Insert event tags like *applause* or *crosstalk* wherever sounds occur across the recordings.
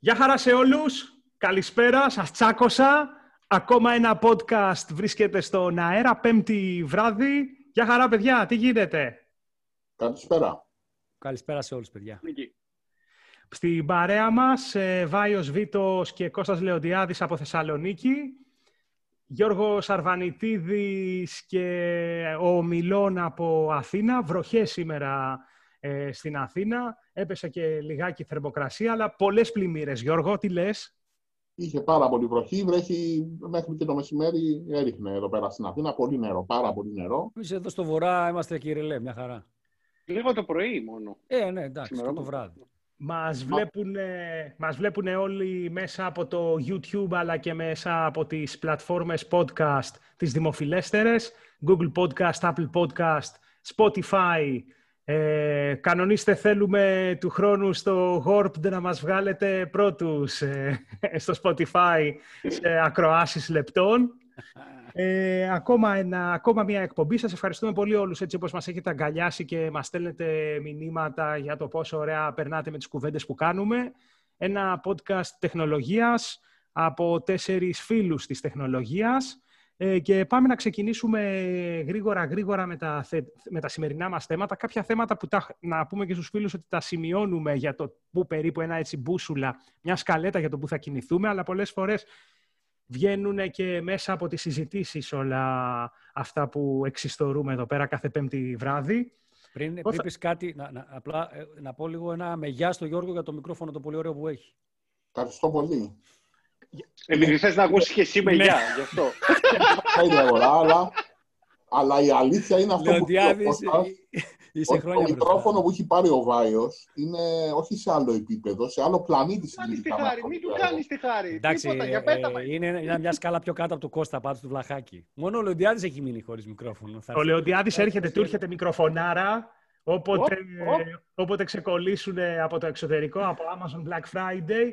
Γεια χαρά σε όλους. Καλησπέρα. Σας τσάκωσα. Ακόμα ένα podcast βρίσκεται στον αέρα, πέμπτη βράδυ. Γεια χαρά, παιδιά. Τι γίνεται; Καλησπέρα. Καλησπέρα σε όλους, παιδιά. Στην παρέα μας, ε, Βάιος Βίτος και Κώστας Λεοντιάδης από Θεσσαλονίκη. Γιώργος Αρβανιτίδης και ο Μιλών από Αθήνα. Βροχές σήμερα ε, στην Αθήνα. Έπεσε και λιγάκι θερμοκρασία, αλλά πολλές πλημμύρες. Γιώργο, τι λες; Είχε πάρα πολύ βροχή, βρέχει μέχρι και το μεσημέρι έριχνε εδώ πέρα στην Αθήνα. Πολύ νερό, πάρα πολύ νερό. Εμείς εδώ στο βορρά είμαστε κυριλέ, μια χαρά. Λίγο το πρωί μόνο. Ε, ναι, εντάξει, Σήμερα το όμως. βράδυ. Μας βλέπουν, μας βλέπουνε όλοι μέσα από το YouTube αλλά και μέσα από τις πλατφόρμες podcast τις δημοφιλέστερες Google Podcast, Apple Podcast, Spotify ε, Κανονίστε θέλουμε του χρόνου στο Warped να μας βγάλετε πρώτους ε, *laughs* στο Spotify σε ακροάσεις λεπτών ε, ακόμα, ένα, ακόμα μια εκπομπή. Σας ευχαριστούμε πολύ όλους έτσι όπως μας έχετε αγκαλιάσει και μας στέλνετε μηνύματα για το πόσο ωραία περνάτε με τις κουβέντες που κάνουμε. Ένα podcast τεχνολογίας από τέσσερις φίλους της τεχνολογίας. Ε, και πάμε να ξεκινήσουμε γρήγορα γρήγορα με τα, θε- με τα σημερινά μας θέματα. Κάποια θέματα που τα, να πούμε και στους φίλους ότι τα σημειώνουμε για το που περίπου ένα έτσι μπούσουλα, μια σκαλέτα για το που θα κινηθούμε, αλλά πολλές φορές βγαίνουν και μέσα από τις συζητήσεις όλα αυτά που εξιστορούμε εδώ πέρα κάθε πέμπτη βράδυ. Πριν, Εγώ πριν θα- πεις κάτι, να, να, απλά ε, να πω λίγο ένα με γεια στο Γιώργο για το μικρόφωνο το πολύ ωραίο που έχει. Ευχαριστώ πολύ. Επειδή θες να ακούσεις και εσύ με Ναι. γεια, γι' αυτό. Θα είναι αγορά, αλλά, αλλά η αλήθεια είναι αυτό που λέει ο Λεοντιάδης, Κώστας, ε, είσαι ότι χρόνια το μπροστά. μικρόφωνο που έχει πάρει ο Βάιος είναι όχι σε άλλο επίπεδο, σε άλλο πλανήτη Κάνεις τη συγκριτικά με χάρη, αυτό μην που του λέω. κάνεις τη χάρη. Εντάξει, Τίποτα, για ε, πέταμα. ε, είναι, είναι μια σκάλα πιο κάτω από το Κώστα πάντως του Βλαχάκη. Μόνο ο Λεοντιάδης έχει μείνει χωρίς μικρόφωνο. Θα Ο έρθει. Λεοντιάδης θα έρχεται, έρθει του σε- έρχεται μικροφωνάρα, όποτε, Οπ, οπ. όποτε ξεκολλήσουν από το εξωτερικό, από Amazon Black Friday.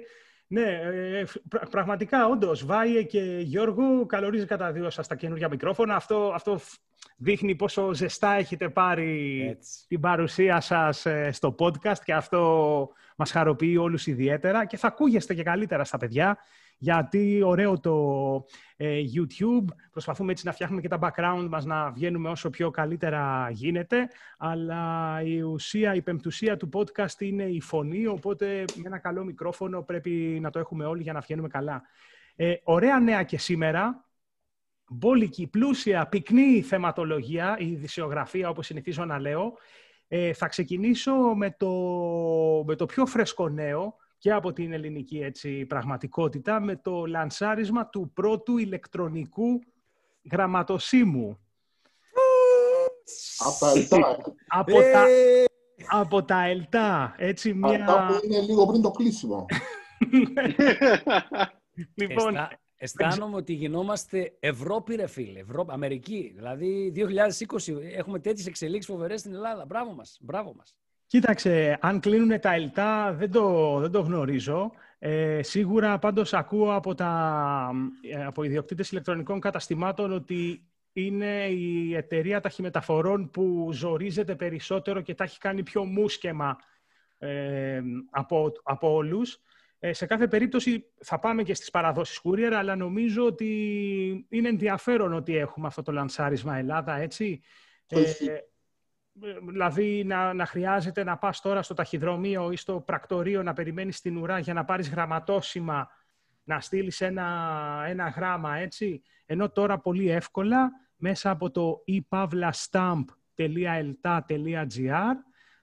Ναι, ε, πρα- πραγματικά, όντως, Βάιε και Γιώργο, καλωρίζει κατά δύο σας τα καινούργια μικρόφωνα. Αυτό, αυτό φ- δείχνει πόσο ζεστά έχετε πάρει Έτσι. την παρουσία σας ε, στο podcast και αυτό μας χαροποιεί όλους ιδιαίτερα και θα ακούγεστε και καλύτερα στα παιδιά γιατί ωραίο το ε, YouTube, προσπαθούμε έτσι να φτιάχνουμε και τα background μας να βγαίνουμε όσο πιο καλύτερα γίνεται αλλά η ουσία, η πεμπτουσία του podcast είναι η φωνή οπότε με ένα καλό μικρόφωνο πρέπει να το έχουμε όλοι για να βγαίνουμε καλά. Ε, ωραία νέα και σήμερα, μπόλικη, πλούσια, πυκνή θεματολογία, η ειδησιογραφία όπως συνηθίζω να λέω. Ε, θα ξεκινήσω με το, με το πιο φρέσκο νέο και από την ελληνική έτσι, πραγματικότητα, με το λανσάρισμα του πρώτου ηλεκτρονικού γραμματοσύμου. Από τα ΕΛΤΑ, Από, τα, Ε, από τα ΕΛΤΑ, έτσι αυτά μια... που είναι λίγο πριν το κλείσιμο. *laughs* λοιπόν, αισθά- Αισθάνομαι ότι γινόμαστε Ευρώπη, ρε φίλε. Ευρώπη, Αμερική. Δηλαδή, 2020 έχουμε τέτοιες εξελίξεις φοβερές στην Ελλάδα. Μπράβο μας. Μπράβο μας. Κοίταξε, αν κλείνουν τα ΕΛΤΑ δεν το, δεν το γνωρίζω. Ε, σίγουρα πάντως ακούω από, τα, ε, από ιδιοκτήτες ηλεκτρονικών καταστημάτων ότι είναι η εταιρεία ταχυμεταφορών που ζορίζεται περισσότερο και τα έχει κάνει πιο μουσκεμα ε, από, από όλους. Ε, σε κάθε περίπτωση θα πάμε και στις παραδόσεις courier, αλλά νομίζω ότι είναι ενδιαφέρον ότι έχουμε αυτό το λανσάρισμα Ελλάδα, έτσι. Το ισχύει. Ε, δηλαδή να, να χρειάζεται να πας τώρα στο ταχυδρομείο ή στο πρακτορείο να περιμένεις την ουρά για να πάρεις γραμματόσημα, να στείλεις ένα, ένα γράμμα, έτσι. Ενώ τώρα πολύ εύκολα μέσα από το epavlastamp.elta.gr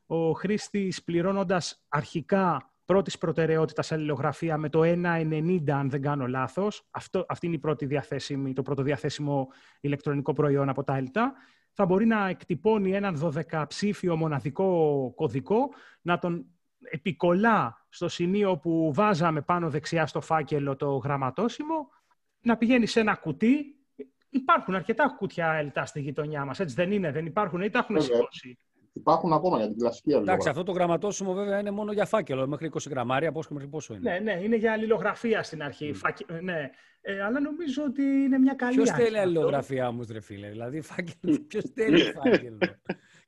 ο χρήστης πληρώνοντας αρχικά πρώτης προτεραιότητας αλληλογραφία με το 1,90 αν δεν κάνω λάθος, αυτό, αυτή είναι η πρώτη διαθέσιμη, το πρώτο διαθέσιμο ηλεκτρονικό προϊόν από τα ΕΛΤΑ, θα μπορεί να εκτυπώνει έναν 12 ψήφιο μοναδικό κωδικό, να τον επικολλά στο σημείο που βάζαμε πάνω δεξιά στο φάκελο το γραμματόσημο, να πηγαίνει σε ένα κουτί. Υπάρχουν αρκετά κουτιά ΕΛΤΑ στη γειτονιά μας, έτσι δεν είναι, δεν υπάρχουν ή τα έχουν Βέβαια. σηκώσει. Υπάρχουν ακόμα για την κλασική Εντάξει, αλληλογραφία. αυτό το γραμματόσημο βέβαια είναι μόνο για φάκελο. Μέχρι 20 γραμμάρια, πόσο μέχρι πόσο είναι. Ναι, ναι, είναι για αλληλογραφία στην αρχή. Φακε- ε, Ναι. Ε, αλλά νομίζω ότι είναι μια καλή Ποιος αρχή θέλει αυτό. αλληλογραφία όμως, ρε φίλε. Δηλαδή, φάκελο. *laughs* Ποιος θέλει φάκελο.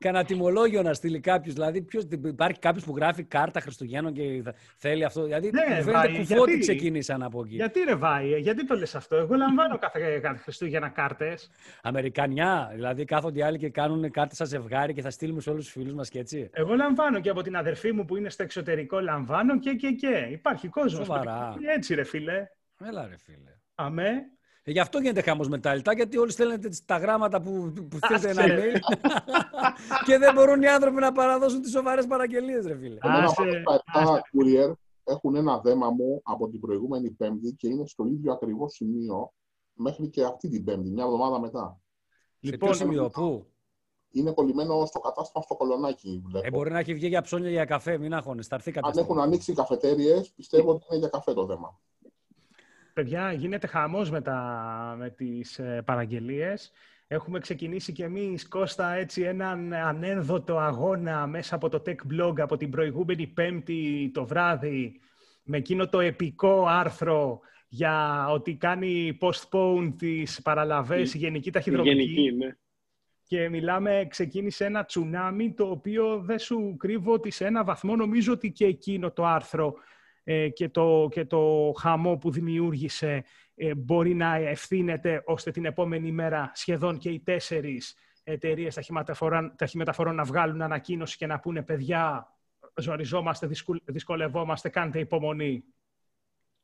Κανένα τιμολόγιο να στείλει κάποιος. Δηλαδή, ποιος, υπάρχει κάποιος που γράφει κάρτα Χριστουγέννων και θα- θέλει αυτό. Δηλαδή, Ναι, μου Βάη, φαίνεται κουφό ότι γιατί; ξεκίνησαν από εκεί. Γιατί ρε Βάη, γιατί το λες αυτό; Εγώ λαμβάνω κάθε, κάθε Χριστούγεννα κάρτες. Αμερικανιά. Δηλαδή, κάθονται οι άλλοι και κάνουν κάρτε σαν ζευγάρι και θα στείλουμε σε όλους τους φίλους μας και έτσι. Εγώ λαμβάνω και από την αδερφή μου που είναι στο εξωτερικό λαμβάνω και και και. Υπάρχει κόσμος. Σοβαρά. Έτσι ρε φίλε. Έλα, ρε φίλε. Αμέ. Ε, γι' αυτό γίνεται χάμος με τα λιτά, γιατί όλοι στέλνετε τις- τα γράμματα που, που στείλετε ένα Άσε. *laughs* email και δεν μπορούν οι άνθρωποι να παραδώσουν τις σοβαρές παραγγελίες, ρε φίλε. Εμένα Άσε, πάντως τα 7 άσε. courier έχουν ένα δέμα μου από την προηγούμενη Πέμπτη και είναι στο ίδιο ακριβώς σημείο μέχρι και αυτή την Πέμπτη, μια εβδομάδα μετά. Σε Λοιπόν, ποιο σημείο, πού; Είναι κολλημένο στο κατάστημα στο κολονάκι. Βλέπω. Ε, μπορεί να έχει βγει για ψώνια για καφέ, μην αγχώνεσαι, θα έρθει κάποια Αν στιγμή. έχουν ανοίξει οι καφετέριες, πιστεύω ότι είναι για καφέ το θέμα. Παιδιά, γίνεται χαμός με, τα, με τις ε, παραγγελίες. Έχουμε ξεκινήσει κι εμείς, Κώστα, έτσι έναν ανένδοτο αγώνα μέσα από το Tech Blog από την προηγούμενη Πέμπτη το βράδυ με εκείνο το επικό άρθρο για ότι κάνει postpone τις παραλαβές η, Η- Γενική Η Ταχυδρομική. γενική, ναι. Και μιλάμε, ξεκίνησε ένα τσουνάμι το οποίο δεν σου κρύβω ότι σε ένα βαθμό νομίζω ότι και εκείνο το άρθρο ε, και, το, και το χαμό που δημιούργησε ε, μπορεί να ευθύνεται ώστε την επόμενη μέρα σχεδόν και οι τέσσερις εταιρείες ταχυμεταφορών, ταχυμεταφορών να βγάλουν ανακοίνωση και να πούνε παιδιά ζοριζόμαστε, δυσκου- δυσκολευόμαστε, κάντε υπομονή.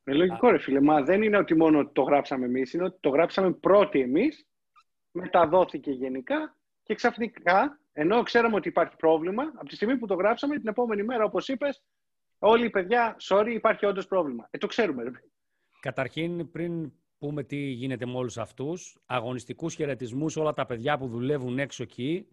Ε, λογικό ρε φίλε, μα δεν είναι ότι μόνο το γράψαμε εμείς, είναι ότι το γράψαμε πρώτοι εμείς, μεταδόθηκε γενικά και ξαφνικά, ενώ ξέραμε ότι υπάρχει πρόβλημα, από τη στιγμή που το γράψαμε, την επόμενη μέρα, όπως είπες, όλοι οι παιδιά, sorry, υπάρχει όντως πρόβλημα. Ε, το ξέρουμε ρε. Καταρχήν, πριν πούμε τι γίνεται με όλους αυτούς, αγωνιστικούς χαιρετισμούς σε όλα τα παιδιά που δουλεύουν έξω εκεί.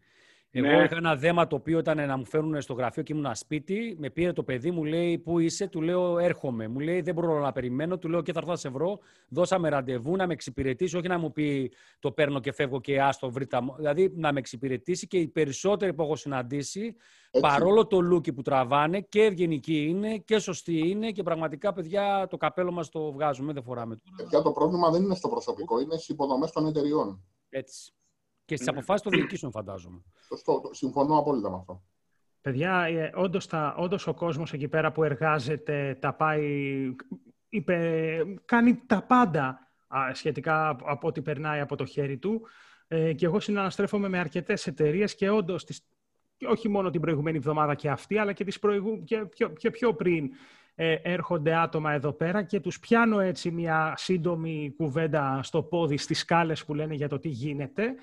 Εγώ Ναι. είχα ένα δέμα το οποίο ήταν να μου φέρουν στο γραφείο και ήμουν σπίτι. Με πήρε το παιδί, μου λέει Πού είσαι, του λέω Έρχομαι. Μου λέει Δεν μπορώ να περιμένω, του λέω Και θα έρθω να σε βρω. Δώσαμε ραντεβού να με εξυπηρετήσει, όχι να μου πει Το παίρνω και φεύγω και άστο βρίτα μου. Δηλαδή να με εξυπηρετήσει και οι περισσότεροι που έχω συναντήσει, Έτσι. παρόλο το λούκι που τραβάνε, και ευγενικοί είναι και σωστοί είναι και πραγματικά παιδιά το καπέλο μας το βγάζουμε, δεν φοράμε τώρα. Παιδιά, το πρόβλημα δεν είναι στο προσωπικό, είναι στις υποδομές των εταιριών. Έτσι. Και στις αποφάσεις των διοικήσεων φαντάζομαι. Σωστό, το- συμφωνώ απόλυτα με αυτό. Παιδιά, ε, όντως, τα, όντως ο κόσμος εκεί πέρα που εργάζεται τα πάει, είπε, κάνει τα πάντα α, σχετικά από- από ό,τι περνάει από το χέρι του. Ε, και εγώ συναναστρέφομαι με αρκετές εταιρείες και όντως, τις, και όχι μόνο την προηγούμενη εβδομάδα και αυτή, αλλά και, τις προηγου, και, πιο, και πιο πριν ε, έρχονται άτομα εδώ πέρα και τους πιάνω έτσι μια σύντομη κουβέντα στο πόδι στις σκάλες που λένε για το τι γίνεται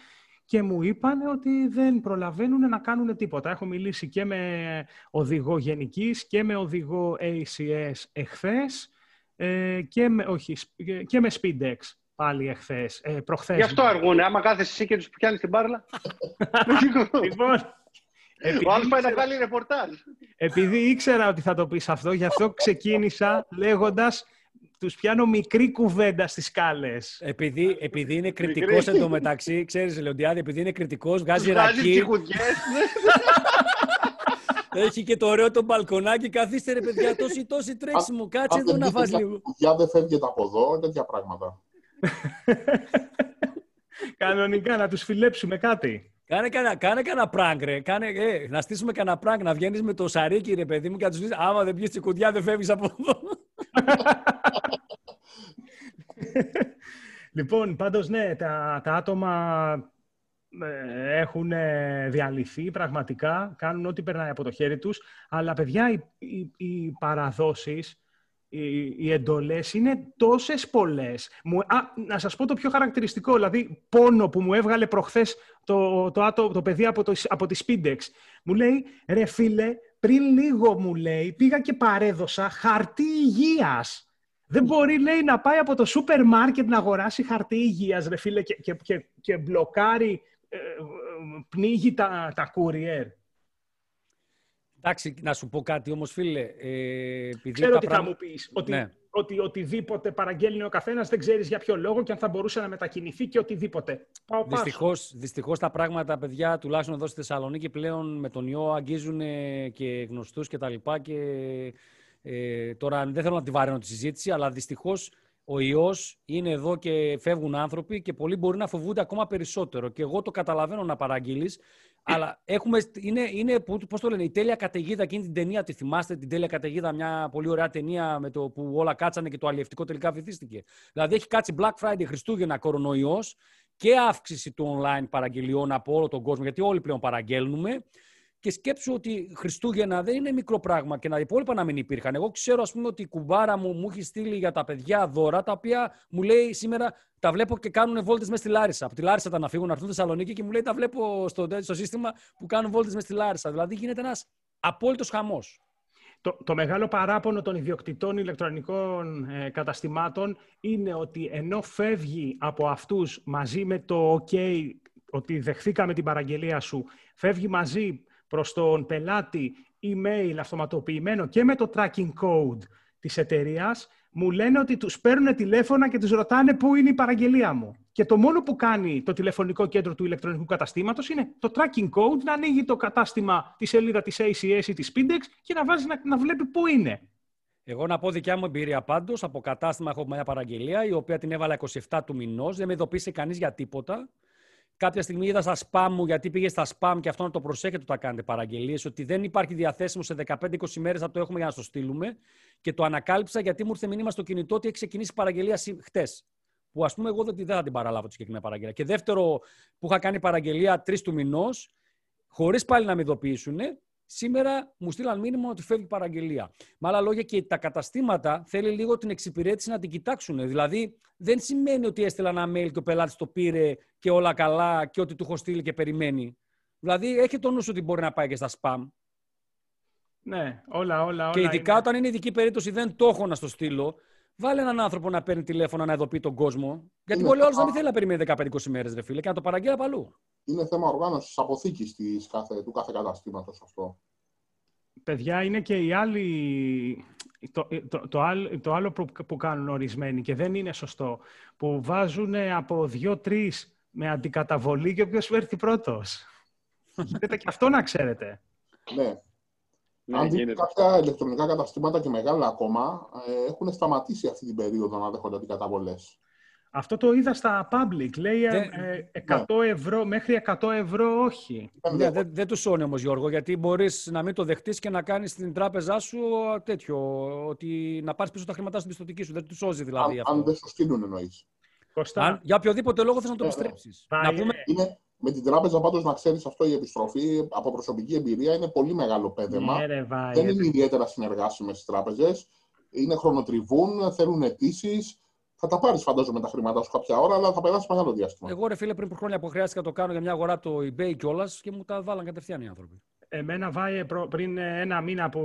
και μου είπαν ότι δεν προλαβαίνουν να κάνουν τίποτα. Έχω μιλήσει και με οδηγό γενικής και με οδηγό ACS εχθές ε, και, με, όχι, σπ- και με SpeedX πάλι εχθές, ε, προχθές. Γι' αυτό αργούνε, άμα κάθεσαι εσύ και τους πιάνεις την μπάρλα. *laughs* Λοιπόν, επειδή Ο άλλος πάει να ήξερα- κάνει ρεπορτάζ. Επειδή ήξερα ότι θα το πεις αυτό, γι' αυτό ξεκίνησα λέγοντας τους πιάνω μικρή κουβέντα στις σκάλες. Επειδή, επειδή είναι Μικρή. κριτικός εντωμεταξύ, ξέρεις Λεοντιάδη, επειδή είναι κριτικός, βγάζει Τους βάζει ρακί, τσιχουδιές. ναι. *laughs* έχει και το ωραίο το μπαλκονάκι, καθίστε ρε παιδιά, τόση τόση τρέξιμο, κάτσε Αν εδώ δεν να δείτε φας μια λίγο. κουβιά, δεν φεύγετε από εδώ, τέτοια πράγματα. *laughs* Κανονικά, να τους φιλέψουμε κάτι. Κάνε κανένα, κάνε κανένα prank, ρε. Κάνε, ε, να στήσουμε κανένα prank, να βγαίνεις με το σαρίκι, ρε παιδί μου, και να τους πεις: Άμα δεν πιεις τσικουδιά, δεν φεύγεις από εδώ. Λοιπόν, πάντως ναι, τα, τα άτομα ε, έχουν ε, διαλυθεί πραγματικά, κάνουν ό,τι περνάει από το χέρι τους, αλλά παιδιά οι, οι, οι παραδόσεις, οι, οι εντολές είναι τόσες πολλές. Μου, α, να σας πω το πιο χαρακτηριστικό, δηλαδή πόνο που μου έβγαλε προχθές το, το, άτο- το παιδί από, το, από τη Spindex. Μου λέει, ρε φίλε, πριν λίγο μου λέει, πήγα και παρέδωσα χαρτί υγείας. Δεν μπορεί, λέει, να πάει από το σούπερ μάρκετ να αγοράσει χαρτί υγείας, ρε φίλε, και, και, και, και μπλοκάρει, ε, ε, πνίγει τα, τα courier. Εντάξει, να σου πω κάτι όμως, φίλε. Ε, επειδή Ξέρω τα τι θα πράγμα- μου πεις, ότι, Ναι. Ότι οτιδήποτε παραγγέλνει ο καθένας δεν ξέρεις για ποιο λόγο και αν θα μπορούσε να μετακινηθεί και οτιδήποτε. Πάω πάσο. Δυστυχώς, δυστυχώς τα πράγματα, παιδιά, τουλάχιστον εδώ στη Θεσσαλονίκη πλέον με τον ιό αγγίζουν ε, και γνωστούς και τα λοιπά και ε, τώρα δεν θέλω να τη βαραίνω τη συζήτηση, αλλά δυστυχώς ο ιός είναι εδώ και φεύγουν άνθρωποι και πολλοί μπορεί να φοβούνται ακόμα περισσότερο. Και εγώ το καταλαβαίνω να παραγγείλεις, Αλλά έχουμε, είναι, είναι πώς το λένε, η τέλεια καταιγίδα εκείνη την ταινία, τη θυμάστε την τέλεια καταιγίδα, μια πολύ ωραία ταινία με το που όλα κάτσανε και το αλλιευτικό τελικά βυθίστηκε. Δηλαδή έχει κάτσει Black Friday, Χριστούγεννα, κορονοϊός και αύξηση του online παραγγελιών από όλο τον κόσμο, γιατί όλοι πλέον παραγγέλνουμε. Και σκέψου ότι Χριστούγεννα δεν είναι μικρό πράγμα και να υπόλοιπα να μην υπήρχαν. Εγώ ξέρω, ας πούμε, ότι η κουμπάρα μου μου έχει στείλει για τα παιδιά δώρα, τα οποία μου λέει σήμερα τα βλέπω και κάνουν βόλτες μες στη Λάρισα. Από τη Λάρισα τα να φύγουν, να έρθουν στη Θεσσαλονίκη και μου λέει τα βλέπω στο, στο σύστημα που κάνουν βόλτες μες στη Λάρισα. Δηλαδή γίνεται ένας απόλυτος χαμός. Το, το μεγάλο παράπονο των ιδιοκτητών ηλεκτρονικών ε, καταστημάτων είναι ότι ενώ φεύγει από αυτούς μαζί με το OK ότι δεχθήκαμε την παραγγελία σου, φεύγει μαζί προς τον πελάτη email αυτοματοποιημένο και με το tracking code της εταιρείας, μου λένε ότι τους παίρνουν τηλέφωνα και τους ρωτάνε πού είναι η παραγγελία μου. Και το μόνο που κάνει το τηλεφωνικό κέντρο του ηλεκτρονικού καταστήματος είναι το tracking code να ανοίγει το κατάστημα, τη σελίδα της ACS ή της Pindex και να βάζει να, να βλέπει πού είναι. Εγώ να πω δικιά μου εμπειρία πάντως, από κατάστημα έχω μια παραγγελία, η οποία την έβαλα 27 του μηνός, δεν με ειδοποίησε κανείς για τίποτα. Κάποια στιγμή είδα στα spam μου, γιατί πήγε στα spam και αυτό να το προσέχετε όταν κάνετε παραγγελίες, ότι δεν υπάρχει διαθέσιμο σε 15-20 μέρες να το έχουμε για να το στείλουμε. Και το ανακάλυψα γιατί μου ήρθε μήνυμα στο κινητό ότι έχει ξεκινήσει η παραγγελία χτες. Που ας πούμε, εγώ δεν, θα την παραλάβω τη συγκεκριμένη παραγγελία. Και δεύτερο, που είχα κάνει παραγγελία 3 του μηνός, χωρίς πάλι να με ειδοποιήσουν, Σήμερα μου στείλαν μήνυμα ότι φεύγει παραγγελία. Με άλλα λόγια και τα καταστήματα θέλει λίγο την εξυπηρέτηση να την κοιτάξουν. Δηλαδή δεν σημαίνει ότι έστειλα ένα mail και ο πελάτης το πήρε και όλα καλά και ότι του έχω στείλει και περιμένει. Δηλαδή έχει το νου ότι μπορεί να πάει και στα spam. Ναι, όλα, όλα, όλα. Και ειδικά είναι... όταν είναι ειδική περίπτωση δεν το έχω να στο στείλω, βάλε έναν άνθρωπο να παίρνει τηλέφωνο να ειδοποιεί τον κόσμο. Γιατί πολύ άλλος να μην θέλει να περιμένει 15-20 μέρες, ρε φίλε, και να το παραγγέλνει παλού είναι θέμα οργάνωσης αποθήκης του κάθε καταστήματος αυτό. Παιδιά, είναι και οι άλλοι. Το, το, το, άλλο, το άλλο που, κάνουν ορισμένοι και δεν είναι σωστό. Που βάζουν από δύο-τρει με αντικαταβολή και όποιο έρθει πρώτος. *laughs* Γίνεται και αυτό να ξέρετε. Ναι. Ναι, Αν δείτε κάποια ηλεκτρονικά καταστήματα και μεγάλα ακόμα, ε, έχουν σταματήσει αυτή την περίοδο να δέχονται αντικαταβολές. Αυτό το είδα στα public. Λέει 100 ε, ναι. ευρώ, μέχρι 100 ευρώ όχι. Ναι, δεν, δεν του σώνει όμως, Γιώργο, γιατί μπορείς να μην το δεχτείς και να κάνεις στην τράπεζά σου τέτοιο. Ότι να πάρεις πίσω τα χρήματά στην πιστοτική σου. Δεν τους σώζει δηλαδή αν, αυτό. Αν δεν σου στείλουν εννοείς. για οποιοδήποτε λόγο θες να το επιστρέψεις. Να πούμε... είναι, με την τράπεζα πάντως να ξέρεις αυτό η επιστροφή από προσωπική εμπειρία είναι πολύ μεγάλο πέδεμα. Ναι, ρε, δεν είναι ιδιαίτερα συνεργάσιμες οι τράπεζες. Είναι χρονοτριβούν, θέλουν αιτήσεις θα τα πάρεις, φαντάζομαι, τα χρήματά σου κάποια ώρα, αλλά θα περάσεις μεγάλο διάστημα. Εγώ, ρε φίλε, πριν χρόνια που χρειάστηκα να το κάνω για μια αγορά το eBay κιόλας και μου τα βάλαν κατευθείαν οι άνθρωποι. Εμένα βάει πριν ένα μήνα που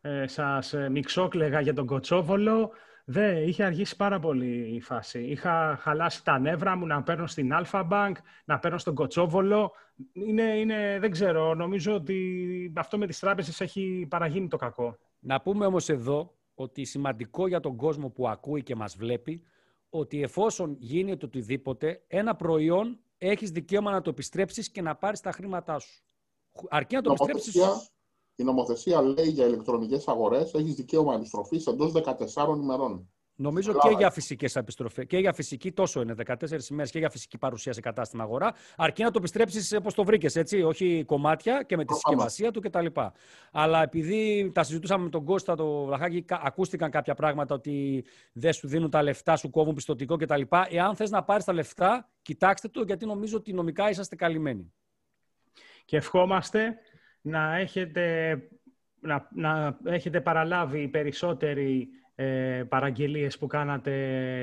ε, σας ε, μιξόκλεγα για τον Κοτσόβολο, Δε, είχε αργήσει πάρα πολύ η φάση. Είχα χαλάσει τα νεύρα μου να παίρνω στην Alpha Bank, να παίρνω στον Κοτσόβολο. Είναι, είναι, δεν ξέρω, νομίζω ότι αυτό με τις τράπεζες έχει παραγίνει το κακό. Να πούμε όμως εδώ ότι σημαντικό για τον κόσμο που ακούει και μας βλέπει, ότι εφόσον γίνει το οτιδήποτε, ένα προϊόν έχεις δικαίωμα να το επιστρέψεις και να πάρεις τα χρήματά σου. Αρκεί να το επιστρέψεις... Η νομοθεσία λέει για ηλεκτρονικές αγορές έχεις δικαίωμα επιστροφής εντός 14 ημερών. Νομίζω και για φυσικές επιστροφές. Και για φυσική τόσο είναι 14 ημέρες και για φυσική παρουσία σε κατάστημα αγορά. Αρκεί να το επιστρέψεις όπω το βρήκες, έτσι. Όχι κομμάτια και με τη συσκευασία του κτλ. Αλλά επειδή τα συζητούσαμε με τον Κώστα το Βλαχάκη, ακούστηκαν κάποια πράγματα ότι δεν σου δίνουν τα λεφτά, σου κόβουν πιστοτικό κτλ. Εάν θες να πάρεις τα λεφτά, κοιτάξτε το, γιατί νομίζω ότι νομικά είσαστε καλυμμένοι. Και ευχόμαστε να έχετε, να, να έχετε παραλάβει περισσότεροι ε, παραγγελίες που κάνατε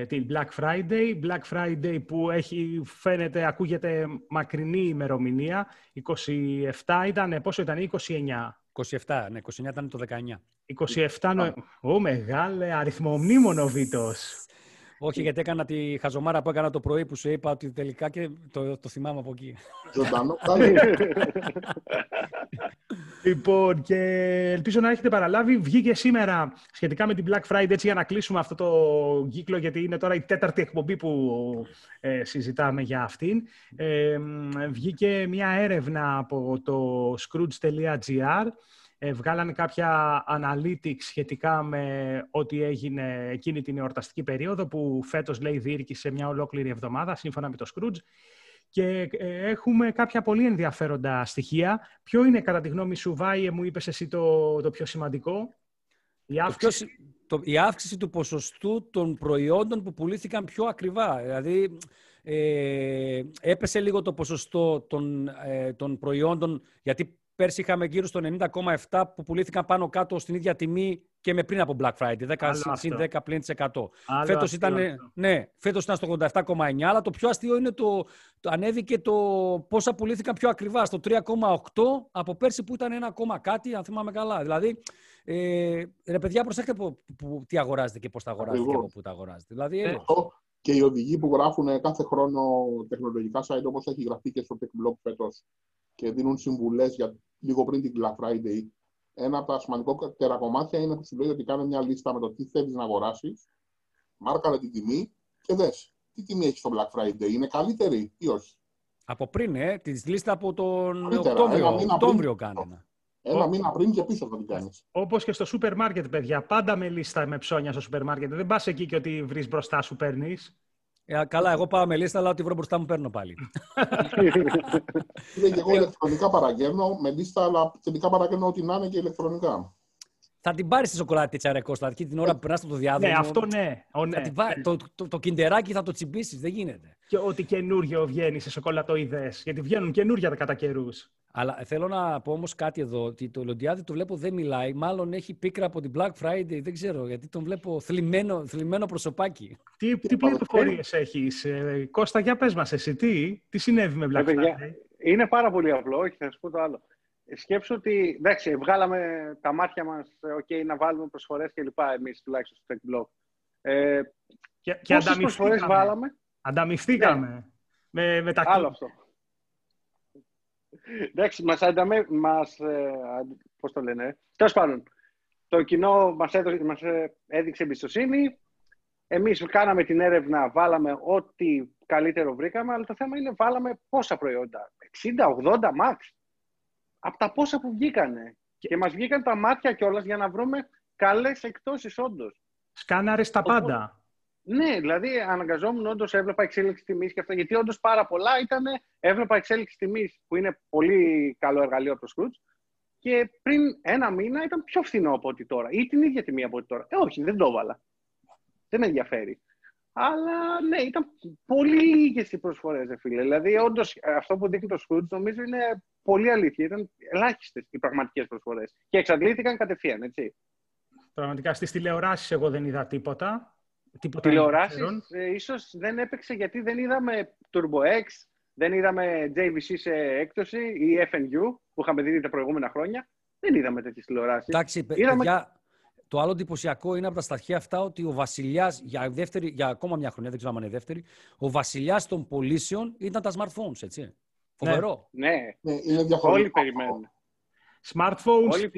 την Black Friday. Black Friday που έχει, φαίνεται, ακούγεται μακρινή ημερομηνία. 27 ήταν, πόσο ήταν, 29. 27, ναι, 29 ήταν το 19. 27, νο... Ω, μεγάλε αριθμό μνήμονο, Βίτος. Όχι, γιατί έκανα τη χαζομάρα που έκανα το πρωί που σου είπα ότι τελικά και το, το θυμάμαι από εκεί. Ζωντανό, *laughs* Λοιπόν, και ελπίζω να έχετε παραλάβει. Βγήκε σήμερα σχετικά με την Black Friday, έτσι για να κλείσουμε αυτό το κύκλο, γιατί είναι τώρα η τέταρτη εκπομπή που ε, συζητάμε για αυτήν. Ε, βγήκε μια έρευνα από το scrooge.gr. Ε, βγάλανε κάποια analytics σχετικά με ό,τι έγινε εκείνη την εορταστική περίοδο, που φέτος, λέει, διήρκησε μια ολόκληρη εβδομάδα, σύμφωνα με το Scrooge. Και ε, έχουμε κάποια πολύ ενδιαφέροντα στοιχεία. Ποιο είναι, κατά τη γνώμη σου, Βάιε, μου είπες εσύ το, το πιο σημαντικό; Η αύξηση... Το, η αύξηση του ποσοστού των προϊόντων που πουλήθηκαν πιο ακριβά. Δηλαδή, ε, έπεσε λίγο το ποσοστό των, ε, των προϊόντων, γιατί Πέρσι είχαμε γύρω στο 90,7 που πουλήθηκαν πάνω κάτω στην ίδια τιμή και με πριν από Black Friday. 10 συν 10 πλήν της 100. Φέτος ήταν, ναι, φέτος ήταν στο 87,9, αλλά το πιο αστείο είναι το, το ανέβηκε το πόσα πουλήθηκαν πιο ακριβά, στο 3,8 από πέρσι που ήταν 1, κάτι, αν θυμάμαι καλά. Δηλαδή, ε, ρε παιδιά, προσέξτε που, που, τι αγοράζετε και πώς τα αγοράζετε και από πού τα αγοράζετε. Δηλαδή, ε, και οι οδηγοί που γράφουν κάθε χρόνο τεχνολογικά site, όπως έχει γραφτεί και στο Tech Blog φέτος, και δίνουν συμβουλές για λίγο πριν την Black Friday. Ένα από τα σημαντικότερα κομμάτια είναι που σου λέει ότι κάνει μια λίστα με το τι θέλεις να αγοράσεις, μάρκαρε την τιμή και δες. Τι τιμή έχει στο Black Friday, είναι καλύτερη ή όχι. Από πριν, ε, τη λίστα από τον Οκτώβριο. Οκτώβριο κάνει. Ένα μήνα πριν και πίσω θα την κάνεις. Όπως και στο σούπερ μάρκετ, παιδιά. Πάντα με λίστα με ψώνια στο σούπερ μάρκετ. Δεν πας εκεί και ότι βρεις μπροστά σου παίρνεις. Ε, καλά, εγώ πάω με λίστα, αλλά ό,τι βρω μπροστά μου παίρνω πάλι. *laughs* Είναι και εγώ ηλεκτρονικά παραγγέλνω με λίστα, αλλά τελικά παραγγέλνω ό,τι να είναι και ηλεκτρονικά. Θα την πάρεις τη σοκολάτη τσαρεκό, δηλαδή την ώρα που περνάς το διάδρομο. Ναι, αυτό ναι. Ο, ναι. το, το, το, κιντεράκι θα το τσιμπήσεις, δεν γίνεται. Και ό,τι καινούριο βγαίνει σε σοκολατοειδέ. Γιατί βγαίνουν καινούργια κατά καιρούς. Αλλά θέλω να πω όμως κάτι εδώ, ότι το Λοντιάδη το βλέπω δεν μιλάει. Μάλλον έχει πίκρα από την Black Friday, δεν ξέρω, γιατί τον βλέπω θλιμμένο, θλιμμένο προσωπάκι. Τι, τι πληροφορίες έχεις, ε, Κώστα, για πες μας, εσύ, τι, τι συνέβη με Black Friday; Είναι πάρα πολύ απλό, όχι, θα σου πω το άλλο. Σκέψω ότι, εντάξει, βγάλαμε τα μάτια μας, okay, να βάλουμε προσφορές κλπ. Εμείς τουλάχιστον στο Tech Blog. Ε, και και ανταμυφθήκαμε. βάλαμε; Ανταμυφθήκαμε. Ναι. Με, με τα Άλλο αυτό. Εντάξει, μας, ανταμε, μας ε, πώς το λένε, τέλος πάντων, το κοινό μας, έδωσε, μας ε, έδειξε εμπιστοσύνη, εμείς κάναμε την έρευνα, βάλαμε ό,τι καλύτερο βρήκαμε, αλλά το θέμα είναι βάλαμε πόσα προϊόντα, 60, 80, max, από τα πόσα που βγήκανε. Και, και μας βγήκαν τα μάτια κιόλας για να βρούμε καλές εκτόσεις όντως. Σκάναρες τα πάντα. Ναι, δηλαδή αναγκαζόμουν όντως, έβλεπα εξέλιξη τιμής και αυτά. Γιατί όντως πάρα πολλά ήταν, έβλεπα εξέλιξη τιμής, που είναι πολύ καλό εργαλείο από το Scrooge. Και πριν ένα μήνα ήταν πιο φθηνό από ό,τι τώρα. Ή την ίδια τιμή από ό,τι τώρα. Ε, όχι, δεν το έβαλα. Δεν με ενδιαφέρει. Αλλά ναι, ήταν πολύ λίγες οι προσφορές, φίλε. Δηλαδή, όντως αυτό που δείχνει το Scrooge νομίζω είναι πολύ αλήθεια. Ήταν ελάχιστες οι πραγματικές προσφορές. Και εξαντλήθηκαν κατευθείαν, έτσι. Πραγματικά στις τηλεοράσεις εγώ δεν είδα τίποτα. Τηλεοράσεις ε, ίσως δεν έπαιξε γιατί δεν είδαμε Turbo X, δεν είδαμε JVC σε έκπτωση ή FNU που είχαμε δει τα προηγούμενα χρόνια. Δεν είδαμε τέτοιες τηλεοράσεις. Εντάξει, είδαμε... παιδιά, το άλλο εντυπωσιακό είναι από τα στοιχεία αυτά ότι ο βασιλιάς, για, για ακόμα μια χρονιά, δεν ξέρω αν είναι δεύτερη, ο βασιλιάς των πωλήσεων ήταν τα smartphones, έτσι. Φοβερό. Ναι, ναι. ναι είναι Όλοι περιμένουν. Smartphones, Όλοι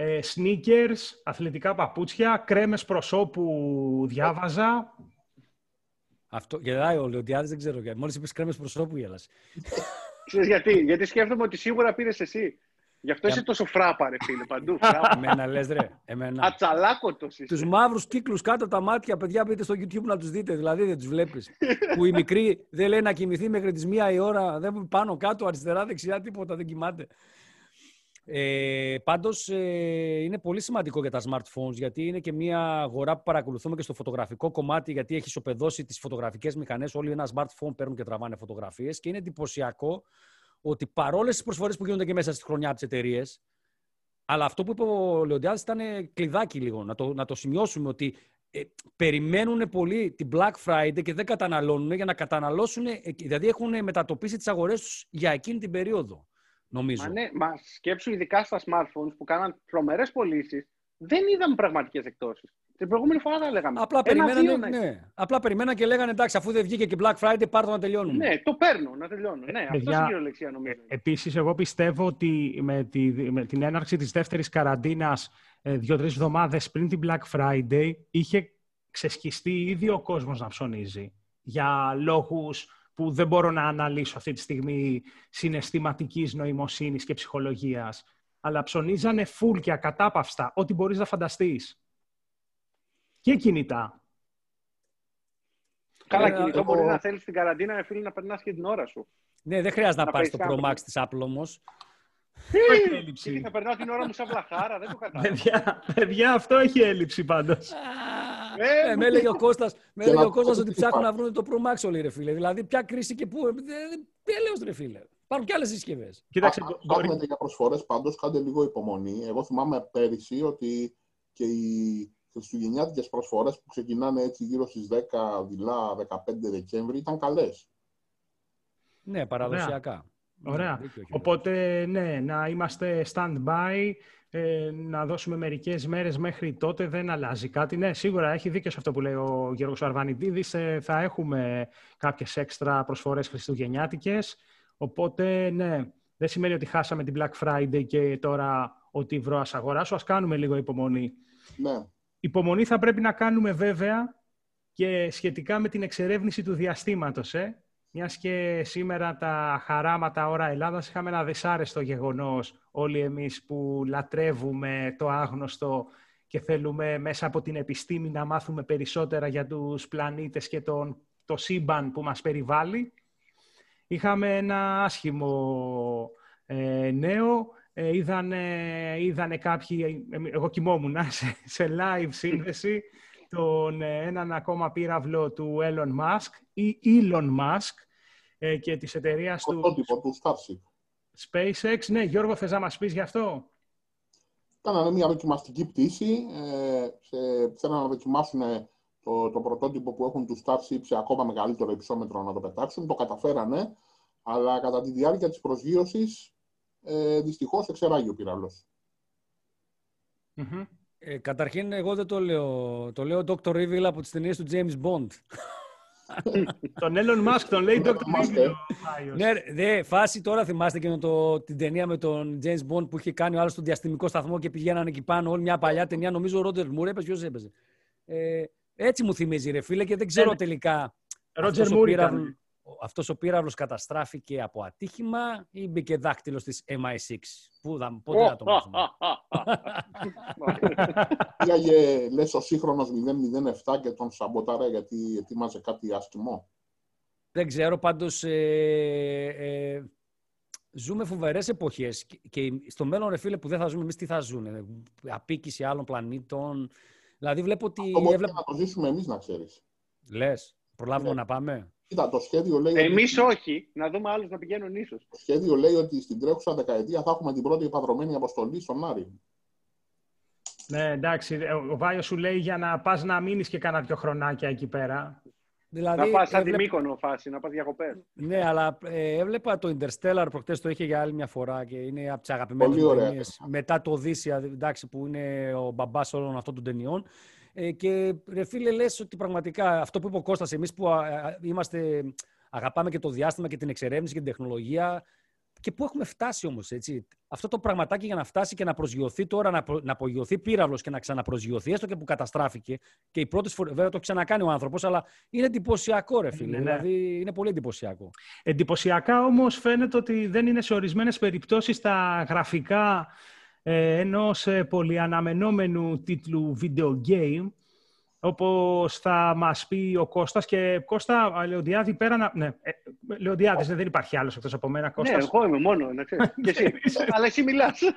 ε, sneakers, αθλητικά παπούτσια, κρέμες προσώπου διάβαζα. Αυτό γελάει ο Λεοντιάδης, δεν ξέρω. Μόλις είπες κρέμες προσώπου γέλασε. Ξέρεις γιατί, γιατί σκέφτομαι ότι σίγουρα πήρες εσύ. Γι' αυτό είσαι τόσο φράπα, ρε φίλε, παντού. Εμένα λες, ρε. Εμένα. Ατσαλάκωτος είσαι. Τους μαύρους κύκλους κάτω από τα μάτια, παιδιά, μπείτε στο YouTube να τους δείτε. Δηλαδή δεν τους βλέπεις. *laughs* που η μικρή δεν λέει να κοιμηθεί μέχρι τις μία η ώρα, δεν πάνω κάτω, αριστερά, δεξιά, τίποτα, δεν κοιμάται. Ε, πάντως ε, είναι πολύ σημαντικό για τα smartphones γιατί είναι και μια αγορά που παρακολουθούμε και στο φωτογραφικό κομμάτι γιατί έχει ισοπεδώσει τις φωτογραφικές μηχανές. Όλοι ένα smartphone παίρνουν και τραβάνε φωτογραφίες και είναι εντυπωσιακό ότι παρόλες τις προσφορές που γίνονται και μέσα στη χρονιά τη εταιρείες, αλλά αυτό που είπε ο Λεοντιάδης ήταν κλειδάκι λίγο, να το, να το σημειώσουμε ότι ε, περιμένουν πολύ την Black Friday και δεν καταναλώνουν για να καταναλώσουν, ε, δηλαδή έχουν μετατοπίσει τις αγορές τους για εκείνη την περίοδο νομίζω. Μα, ναι, μα σκέψου ειδικά στα smartphones που κάναν τρομερές πωλήσεις, δεν είδαμε πραγματικές εκτόσει. Την προηγούμενη φορά τα λέγαμε. Απλά περιμέναν, ναι. Απλά περιμέναν και λέγανε εντάξει, αφού δεν βγήκε και Black Friday, πάρ' να τελειώνουμε. Ναι, το παίρνω να τελειώνω. Ναι, αυτός είναι η κυριολεξία νομίζω. Ε, Επίσης, εγώ πιστεύω ότι με, τη, με την έναρξη της δεύτερης καραντίνας ε, δύο-τρεις εβδομάδες πριν την Black Friday, είχε ξεσχιστεί ήδη ο κόσμος να ψωνίζει. Για λόγους που δεν μπορώ να αναλύσω αυτή τη στιγμή συναισθηματικής νοημοσύνης και ψυχολογίας. Αλλά ψωνίζανε φουλ και ακατάπαυστα, ό,τι μπορείς να φανταστείς. Και κινητά. Καλά, Ε, κινητό εγώ- μπορεί να θέλεις στην καραντίνα, ρε φίλε, να περνάς και την ώρα σου. Ναι, δεν χρειάζεται να Να πάρεις το παίζεις Pro κάπου. Max της Apple όμως. Έχει Τι, έλλειψη. θα περνάω την ώρα μου σαν βλαχάρα, δεν το κατάλαβα. παιδιά, παιδιά, αυτό έχει έλλειψη πάντως. Ε, Ε, με έλεγε ο Κώστας, με Και έλεγε να ο Κώστας πω ότι τι ψάχνουν να υπάρχει. βρουν το Pro Max όλοι ρε φίλε. Δηλαδή ποια κρίση και πού. Τέλειος ρε φίλε. Υπάρχουν και άλλες συσκευές. Κοίταξε, Αν μπο- ψάχνετε μπορεί... για προσφορές, πάντως κάντε λίγο υπομονή. Εγώ θυμάμαι πέρυσι ότι και οι χριστουγεννιάτικες προσφορές που ξεκινάνε έτσι γύρω στις 10, δειλά 15 Δεκέμβρη ήταν καλές. Ναι, παραδοσιακά. Ωραία. Ναι, δίκιο έχεις. Οπότε, ναι, να είμαστε stand-by, ε, να δώσουμε μερικές μέρες μέχρι τότε, δεν αλλάζει κάτι. Ναι, σίγουρα έχει δίκιο σε αυτό που λέει ο Γιώργος Αρβανιτίδης. Ε, θα έχουμε κάποιες έξτρα προσφορές χριστουγεννιάτικες. Οπότε, ναι, δεν σημαίνει ότι χάσαμε την Black Friday και τώρα ότι βρω ας αγοράσω. Ας κάνουμε λίγο υπομονή. Ναι. Υπομονή θα πρέπει να κάνουμε βέβαια και σχετικά με την εξερεύνηση του διαστήματος. Ε. Μιας και σήμερα τα χαράματα ώρα Ελλάδας είχαμε ένα δυσάρεστο γεγονός όλοι εμείς που λατρεύουμε το άγνωστο και θέλουμε μέσα από την επιστήμη να μάθουμε περισσότερα για τους πλανήτες και τον, το σύμπαν που μας περιβάλλει. Είχαμε ένα άσχημο ε, νέο. Ε, είδανε, είδανε κάποιοι, ε, εγώ κοιμόμουν σε, σε live σύνδεση, *laughs* τον ε, έναν ακόμα πύραυλο του Elon Musk ή Elon Musk ε, και της εταιρείας του Πρωτότυπο του Starship. SpaceX. Ναι, Γιώργο, θες να μας πεις γι' αυτό; Κάνανε μια δοκιμαστική πτήση. Ε, σε, θέλανε να δοκιμάσουν το, το πρωτότυπο που έχουν του Starship σε ακόμα μεγαλύτερο υψόμετρο να το πετάξουν. Το καταφέρανε, αλλά κατά τη διάρκεια της προσγείωσης ε, δυστυχώς εξεράγει ο πύραυλος. Μμμ. Ε, καταρχήν, εγώ δεν το λέω. Το λέω Dr. Evil από τις ταινίες του James Bond. Τον Elon Musk τον λέει Δεν Dr. θυμάστε. Evil ο Μάιος. ναι, ρε, δε, φάση τώρα θυμάστε και με το, την ταινία με τον James Bond που είχε κάνει ο άλλος στο διαστημικό σταθμό και πηγαίνανε εκεί πάνω. Όλη μια παλιά ταινία, νομίζω ο Ρόντερ Μουρ έπαιζε. Ποιος έπαιζε. Ε, έτσι μου θυμίζει, ρε φίλε, και δεν ξέρω Ναι. τελικά. Roger αυτός ο Moore πύραυλο- ήταν. ο- αυτός ο πύραυλος καταστράφηκε από ατύχημα ή μπήκε δάκτυλος της MI6. Πού θα, πότε να το μάθουμε; *laughs* Πήγαγε, λες, ο σύγχρονος 007 και τον σαμποτάρε γιατί ετοίμαζε κάτι άσχημο; Δεν ξέρω, πάντως ε, ε, ζούμε φοβερές εποχές και, και στο μέλλον, ρε φίλε, που δεν θα ζούμε εμείς, τι θα ζουν. Απίκηση άλλων πλανήτων. Δηλαδή βλέπω ότι... Αυτό μπορεί έβλεπα- να το ζήσουμε εμείς, να ξέρεις. Λες, προλάβουμε Ναι. να πάμε; Κοίτα, το σχέδιο λέει, ότι, Εμείς όχι, να δούμε άλλους να πηγαίνουν ίσως. το σχέδιο λέει ότι στην τρέχουσα δεκαετία θα έχουμε την πρώτη επαδρομένη αποστολή στον Άρη. Ναι, εντάξει. ε, Ο Βάιος σου λέει για να πας να μείνεις και κάνα δυο χρονάκια εκεί πέρα. Δηλαδή, να πας σαν τη έβλεπα- Μύκονο φάση, να πας διακοπές. Ναι, αλλά ε, έβλεπα το Interstellar προχτές το είχε για άλλη μια φορά και είναι από τις αγαπημένες Πολύ μου ωραία. ταινίες. Μετά το Οδύσσια, εντάξει, που είναι ο μπαμπάς όλων αυτών των ταινιών. Ε, και ρε φίλε, λες ότι πραγματικά αυτό που είπε ο Κώστας, εμείς που α, α, είμαστε, αγαπάμε και το διάστημα και την εξερεύνηση και την τεχνολογία και πού έχουμε φτάσει όμως, έτσι; Αυτό το πραγματάκι για να φτάσει και να προσγειωθεί τώρα, να, προ- να απογειωθεί πύραυλος και να ξαναπροσγειωθεί, έστω και που καταστράφηκε. Και οι πρώτες φορές, βέβαια το έχει ξανακάνει ο άνθρωπος, αλλά είναι εντυπωσιακό ρε φίλε. Ναι, ναι. Δηλαδή είναι πολύ εντυπωσιακό. Εντυπωσιακά όμως φαίνεται ότι δεν είναι σε ορισμένες περιπτώσεις τα γραφικά ε, ενός ε, πολυαναμενόμενου τίτλου video game όπως θα μας πει ο Κώστας και Κώστα Λεοντιάδη πέρα να... Ναι, ε, Λεοντιάδης, ναι, δεν υπάρχει άλλος εκτός από μένα. Ναι, Κώστας, εγώ είμαι μόνο, να ξέρεις. *laughs* Και εσύ. Αλλά εσύ μιλάς. *laughs*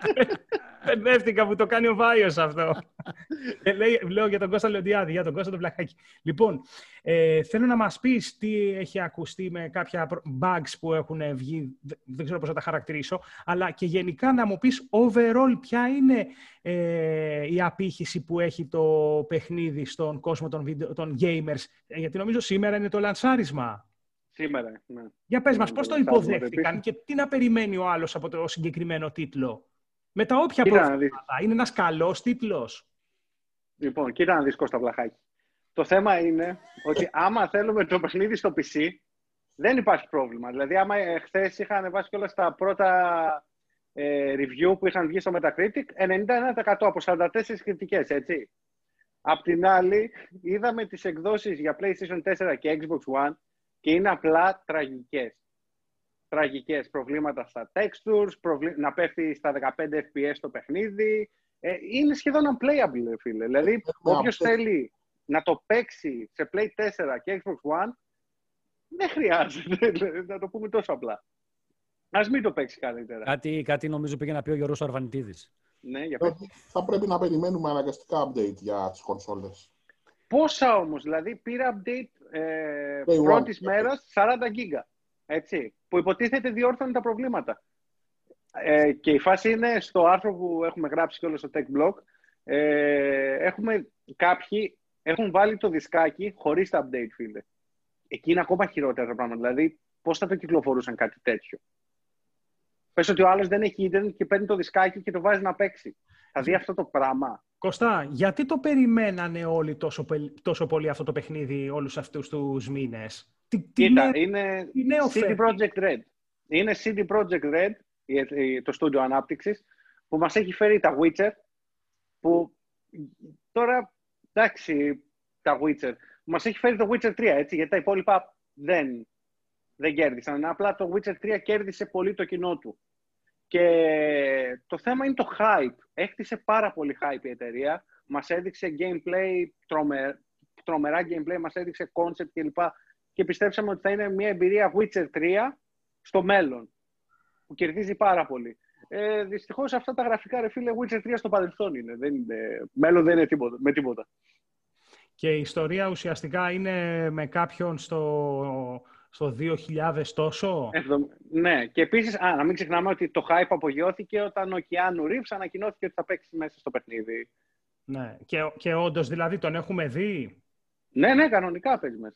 Μπερδεύτηκα που το κάνει ο Βάιος αυτό. *laughs* ε, λέει, λέω για τον Κώστα Λεοντιάδη, για τον Κώστα τον Πλαχάκη. Λοιπόν, ε, θέλω να μας πεις τι έχει ακουστεί με κάποια προ- bugs που έχουν βγει, δε- δεν ξέρω πώς θα τα χαρακτηρίσω, αλλά και γενικά να μου πεις overall ποια είναι ε, η απήχηση που έχει το παιχνίδι στον κόσμο των, βίντεο, των gamers. Ε, γιατί νομίζω σήμερα είναι το λανσάρισμα. Σήμερα, ναι. Για πες Ναι, μας, πώς το το λανσάρισμα το υποδέχτηκαν και τι να περιμένει ο άλλος από το συγκεκριμένο τίτλο. Με τα όποια Κοίτα να προβλήματα. Είναι ένας καλός τίτλος. Λοιπόν, κοίτα να δεις Κώστα Βλαχάκη. Το θέμα είναι ότι άμα θέλουμε το παιχνίδι στο PC, δεν υπάρχει πρόβλημα. Δηλαδή, άμα χθες είχα ανεβάσει όλα τα πρώτα ε, review που είχαν βγει στο Metacritic, 91% από 44 κριτικές, έτσι. Απ' την άλλη, είδαμε τις εκδόσεις για PlayStation 4 και Xbox One και είναι απλά τραγικές. Τραγικές προβλήματα στα textures, προβλή... να πέφτει στα 15 FPS το παιχνίδι. Ε, είναι σχεδόν unplayable, ρε φίλε. Δηλαδή, Έχουμε όποιος update. θέλει να το παίξει σε Play 4 και Xbox One, δεν χρειάζεται, *laughs* να το πούμε τόσο απλά. Ας μην το παίξει καλύτερα. Κάτι, κάτι νομίζω πήγε να πει ο Γιώργος Αρβανιτίδης. Ναι, για Ε, Θα πρέπει να περιμένουμε αναγκαστικά update για τις κονσόλες. Πόσα όμως, δηλαδή πήρα update ε, Day one. πρώτης μέρας 40 γίγα, έτσι, που υποτίθεται διόρθωνε τα προβλήματα. Ε, και η φάση είναι στο άρθρο που έχουμε γράψει και όλο στο Tech Blog, ε, έχουμε κάποιοι έχουν βάλει το δισκάκι χωρίς τα update, φίλε. Εκεί είναι ακόμα χειρότερα τα πράγματα. Δηλαδή, πώς θα το κυκλοφορούσαν κάτι τέτοιο. Πες ότι ο άλλος δεν έχει ίντερνετ και παίρνει το δισκάκι και το βάζει να παίξει. Θα δει αυτό το πράγμα. Κωστά, γιατί το περιμένανε όλοι τόσο, πελ- τόσο πολύ αυτό το παιχνίδι όλους αυτούς τους μήνες; Τι, τι Κοίτα, νέο- είναι τι νέο CD φέρνει; Projekt Red. Είναι CD Projekt Red, η- η- το στούντιο ανάπτυξης, που μας έχει φέρει τα Witcher, που τώρα, εντάξει, τα Witcher, μας έχει φέρει το Witcher 3, έτσι, γιατί τα υπόλοιπα δεν, δεν κέρδισαν. Απλά το Witcher 3 κέρδισε πολύ το κοινό του. Και το θέμα είναι το hype. Έκτισε πάρα πολύ hype η εταιρεία. Μας έδειξε gameplay, τρομε, τρομερά gameplay, μας έδειξε concept κλπ. Και πιστέψαμε ότι θα είναι μια εμπειρία Witcher 3 στο μέλλον. Που κερδίζει πάρα πολύ. Ε, Δυστυχώς αυτά τα γραφικά ρε φίλε Witcher 3 στο παρελθόν είναι. Δεν είναι μέλλον δεν είναι τίποτα, με τίποτα. Και η ιστορία ουσιαστικά είναι με κάποιον στο, στο 2000 τόσο; Εβδομ- Ναι, και επίσης, να μην ξεχνάμε ότι το hype απογειώθηκε όταν ο Κιάνου Ρίβς ανακοινώθηκε ότι θα παίξει μέσα στο παιχνίδι. Ναι. Και, και όντως δηλαδή τον έχουμε δει; Ναι, ναι, κανονικά παίζει μέσα.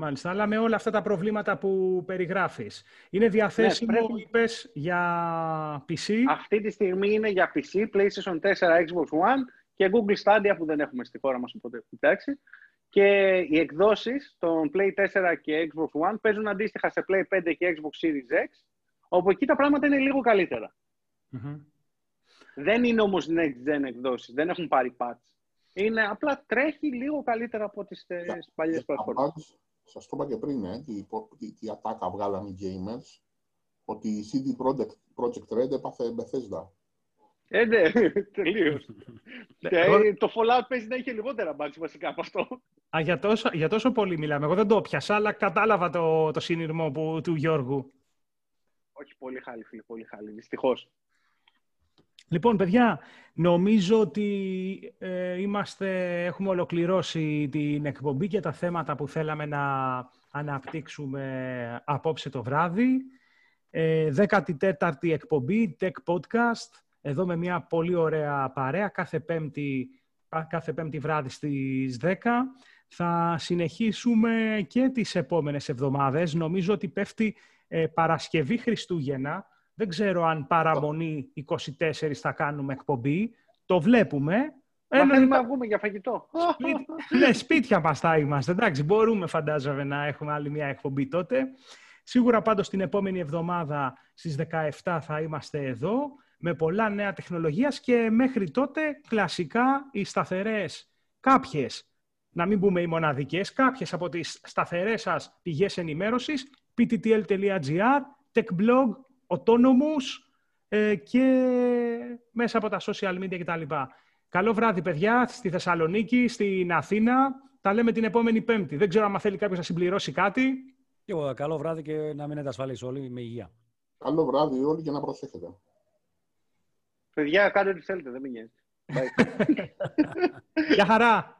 Μάλιστα, αλλά με όλα αυτά τα προβλήματα που περιγράφεις. Είναι διαθέσιμο, πρέπει- είπες, για PC. Αυτή τη στιγμή είναι για PC, PlayStation 4, Xbox One και Google Stadia που δεν έχουμε στη χώρα μας οπότε εντάξει. Και οι εκδόσεις των Play 4 και Xbox One παίζουν αντίστοιχα σε Play 5 και Xbox Series X, όπου εκεί τα πράγματα είναι λίγο καλύτερα. Μμμ. Δεν είναι όμως next gen εκδόσεις, δεν έχουν πάρει patch. Είναι απλά τρέχει λίγο καλύτερα από τις ε, στις παλιές Για τα πλατφόρμες. Bugs, σας το είπα και πριν, ε, τι, τι, τι ατάκα βγάλαν οι gamers, ότι η CD Projekt, Project Red έπαθε Bethesda. Ε, ναι, *laughs* τελείως. Ναι, Και, εγώ- ε, το Fallout παίζει να είχε λιγότερα bugs βασικά από αυτό. Α, για, τόσο, για τόσο πολύ μιλάμε. Εγώ δεν το πιάσα, αλλά κατάλαβα το, το συνειρμό που, του Γιώργου. Όχι, πολύ χάλι, φίλε, πολύ χάλι, δυστυχώς. Λοιπόν, παιδιά, νομίζω ότι ε, είμαστε, έχουμε ολοκληρώσει την εκπομπή και τα θέματα που θέλαμε να αναπτύξουμε απόψε το βράδυ. Ε, 14η εκπομπή, Tech Podcast, εδώ με μια πολύ ωραία παρέα, κάθε πέμπτη, πα- κάθε πέμπτη βράδυ στις 10. Θα συνεχίσουμε και τις επόμενες εβδομάδες. Νομίζω ότι πέφτει ε, Παρασκευή Χριστούγεννα. Δεν ξέρω αν παραμονή 24 θα κάνουμε εκπομπή. Το βλέπουμε. Μα Ε, θέλουμε λογικά- να βγούμε για φαγητό. Σπίτι- ναι, σπίτια μας θα είμαστε. Εντάξει, μπορούμε φαντάζομαι να έχουμε άλλη μια εκπομπή τότε. Σίγουρα πάντως την επόμενη εβδομάδα στις 17 θα είμαστε εδώ με πολλά νέα τεχνολογίας και μέχρι τότε κλασικά οι σταθερές κάποιες, να μην πούμε οι μοναδικές, κάποιες από τις σταθερές σας πηγές ενημέρωσης, pttl.gr, techblog, autonomous ε, και μέσα από τα social media κτλ. Καλό βράδυ, παιδιά, στη Θεσσαλονίκη, στην Αθήνα. Τα λέμε την επόμενη Πέμπτη. Δεν ξέρω αν θέλει κάποιος να συμπληρώσει κάτι. Και εγώ, καλό βράδυ και να μείνετε ασφαλείς όλοι με υγεία. Καλό βράδυ όλοι και να προσέχετε. Παιδιά, κάντε ό,τι θέλετε, δεν με νοιάζει. Bye. *laughs* Γεια χαρά!